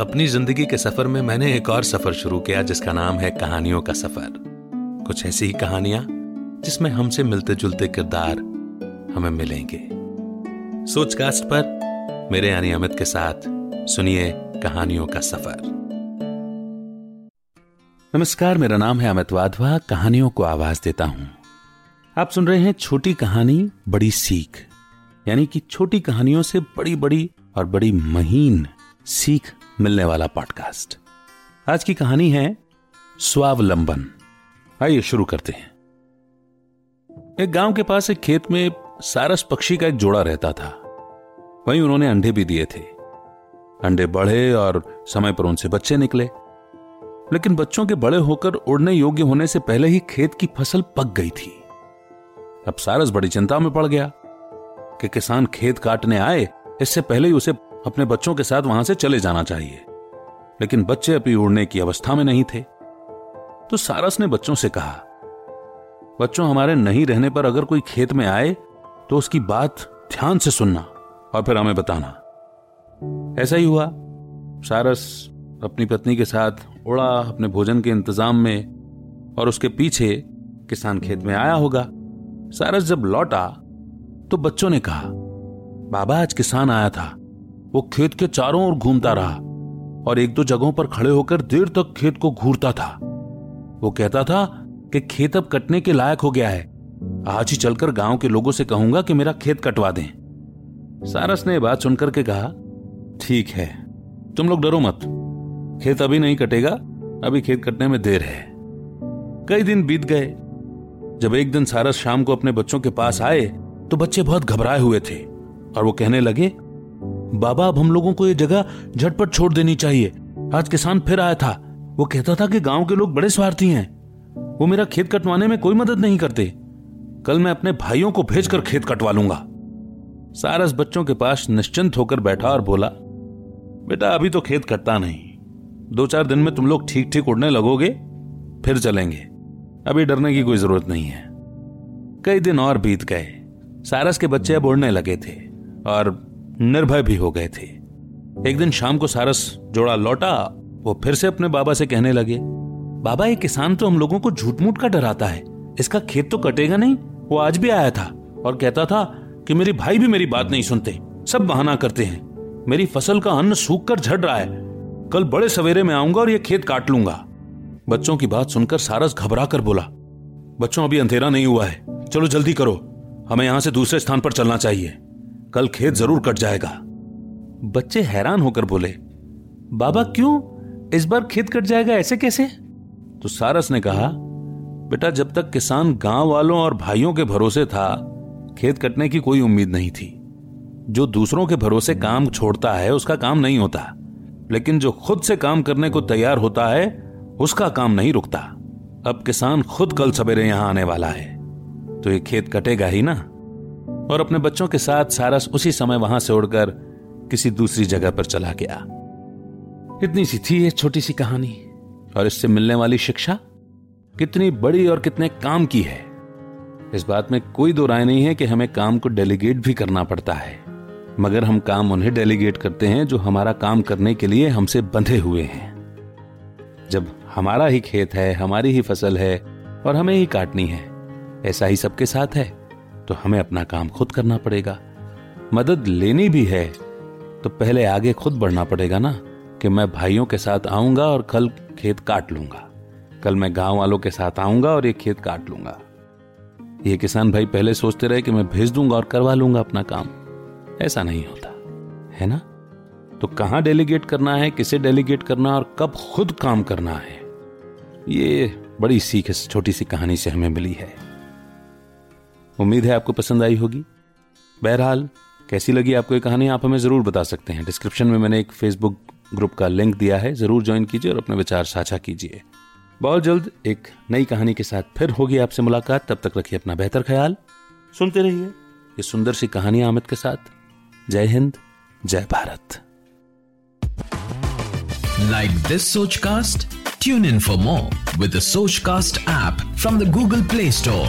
अपनी ज़िंदगी के सफ़र में मैंने एक और सफ़र शुरू किया, जिसका नाम है कहानियों का सफ़र। कुछ ऐसी ही कहानियाँ, जिसमें हमसे मिलते जुलते किरदार हमें मिलेंगे। सोचकास्ट पर मेरे यानी अमित के साथ सुनिए कहानियों का सफ़र। नमस्कार, मेरा नाम है अमित वाधवा, कहानियों को आवाज़ देता हूँ। आप सुन रहे हैं छोटी कहानी, बड़ी सीख। यानी कि छोटी कहानियों से बड़ी बड़ी और बड़ी महीन सीख। मिलने वाला पॉडकास्ट। आज की कहानी है स्वावलंबन। आइए शुरू करते हैं। एक गाँव के पास एक खेत में सारस पक्षी का एक जोड़ा रहता था। वहीं उन्होंने अंडे भी दिए थे। अंडे बढ़े और समय पर उनसे बच्चे निकले। लेकिन बच्चों के बड़े होकर उड़ने योग्य होने से पहले ही खेत की फ़सल पक गई थी। अब सारस बड़ी चिंता में पड़ गया कि किसान खेत काटने आए, इससे पहले ही उसे अपने बच्चों के साथ वहाँ से चले जाना चाहिए। लेकिन बच्चे अभी उड़ने की अवस्था में नहीं थे। तो सारस ने बच्चों से कहा, बच्चों, हमारे नहीं रहने पर अगर कोई खेत में आए तो उसकी बात ध्यान से सुनना और फिर हमें बताना। ऐसा ही हुआ। सारस अपनी पत्नी के साथ उड़ा अपने भोजन के इंतज़ाम में और उसके पीछे किसान खेत में आया होगा। सारस जब लौटा तो बच्चों ने कहा, बाबा, आज किसान आया था। वो खेत के चारों ओर घूमता रहा और एक दो जगहों पर खड़े होकर देर तक खेत को घूरता था। वो कहता था कि खेत अब कटने के लायक हो गया है। आज ही चलकर गाँव के लोगों से कहूँगा कि मेरा खेत कटवा दें। सारस ने बात सुनकर के कहा, ठीक है, तुम लोग डरो मत। खेत अभी नहीं कटेगा, अभी खेत कटने में देर है। कई दिन बीत गए। जब एक दिन सारस शाम को अपने बच्चों के पास आए तो बच्चे बहुत घबराए हुए थे और वो कहने लगे बाबा, अब हम लोगों को ये जगह झटपट छोड़ देनी चाहिए। आज किसान फिर आया था। वो कहता था कि गाँव के लोग बड़े स्वार्थी हैं। वो मेरा खेत कटवाने में कोई मदद नहीं करते। कल मैं अपने भाइयों को भेजकर खेत कटवा लूँगा। सारस बच्चों के पास निश्चिंत होकर बैठा और बोला, बेटा, अभी तो खेत कटता नहीं। दो चार दिन में तुम लोग ठीक ठीक उड़ने लगोगे, फिर चलेंगे। अभी डरने की कोई ज़रूरत नहीं है। कई दिन और बीत गए। सारस के बच्चे अब उड़ने लगे थे और निर्भय भी हो गए थे। एक दिन शाम को सारस जोड़ा लौटा, वो फिर से अपने बाबा से कहने लगे, बाबा, ये किसान तो हम लोगों को झूठ मूठ का डराता है। इसका खेत तो कटेगा नहीं, वो आज भी आया था और कहता था कि मेरे भाई भी मेरी बात नहीं सुनते, सब बहाना करते हैं। मेरी फ़सल का अन्न सूख कर झड़ रहा है। कल बड़े सवेरे में आऊँगा और ये खेत काट लूँगा। बच्चों की बात सुनकर सारस घबरा कर बोला, बच्चों, अभी अंधेरा नहीं हुआ है। चलो, जल्दी करो। हमें यहाँ से दूसरे स्थान पर चलना चाहिए। कल खेत ज़रूर कट जाएगा। बच्चे हैरान होकर बोले, बाबा, क्यों? इस बार खेत कट जाएगा ऐसे कैसे? तो सारस ने कहा, बेटा, जब तक किसान गाँव वालों और भाइयों के भरोसे था, खेत कटने की कोई उम्मीद नहीं थी। जो दूसरों के भरोसे काम छोड़ता है, उसका काम नहीं होता। लेकिन जो खुद से काम करने को तैयार होता है, उसका काम नहीं रुकता। अब किसान खुद कल सवेरे यहाँ आने वाला है। तो ये खेत कटेगा ही ना? और अपने बच्चों के साथ सारस उसी समय वहाँ से उड़कर किसी दूसरी जगह पर चला गया। इतनी सी थी ये छोटी सी कहानी। और इससे मिलने वाली शिक्षा कितनी बड़ी और कितने काम की है। इस बात में कोई दो राय नहीं है कि हमें काम को डेलीगेट भी करना पड़ता है। मगर हम काम उन्हें डेलीगेट करते हैं जो हमारा काम करने के लिए हमसे बंधे हुए हैं। जब हमारा ही खेत है, हमारी ही फ़सल है और हमें ही काटनी है, ऐसा ही सबके साथ है। तो हमें अपना काम खुद करना पड़ेगा। मदद लेनी भी है तो पहले आगे खुद बढ़ना पड़ेगा ना, कि मैं भाइयों के साथ आऊँगा और कल खेत काट लूँगा। कल मैं गाँव वालों के साथ आऊँगा और ये खेत काट लूँगा। ये किसान भाई पहले सोचते रहे कि मैं भेज दूँगा और करवा लूँगा अपना काम। ऐसा नहीं होता, है ना? तो कहाँ डेलीगेट करना है, किसे डेलीगेट करना और कब खुद काम करना है? ये बड़ी सीख इस छोटी सी कहानी से हमें मिली है। उम्मीद है आपको पसंद आई होगी। बहरहाल, कैसी लगी आपको ये कहानी आप हमें ज़रूर बता सकते हैं। डिस्क्रिप्शन में मैंने एक फेसबुक ग्रुप का लिंक दिया है, ज़रूर ज्वाइन कीजिए और अपने विचार साझा कीजिए। बहुत जल्द एक नई कहानी के साथ फिर होगी आपसे मुलाकात। तब तक रखिए अपना बेहतर ख्याल। सुनते रहिए ये सुंदर सी कहानी आमिद के साथ। जय हिंद, जय Bharat. Like this Soch cast tune in for more with Soch cast app from the Google Play Store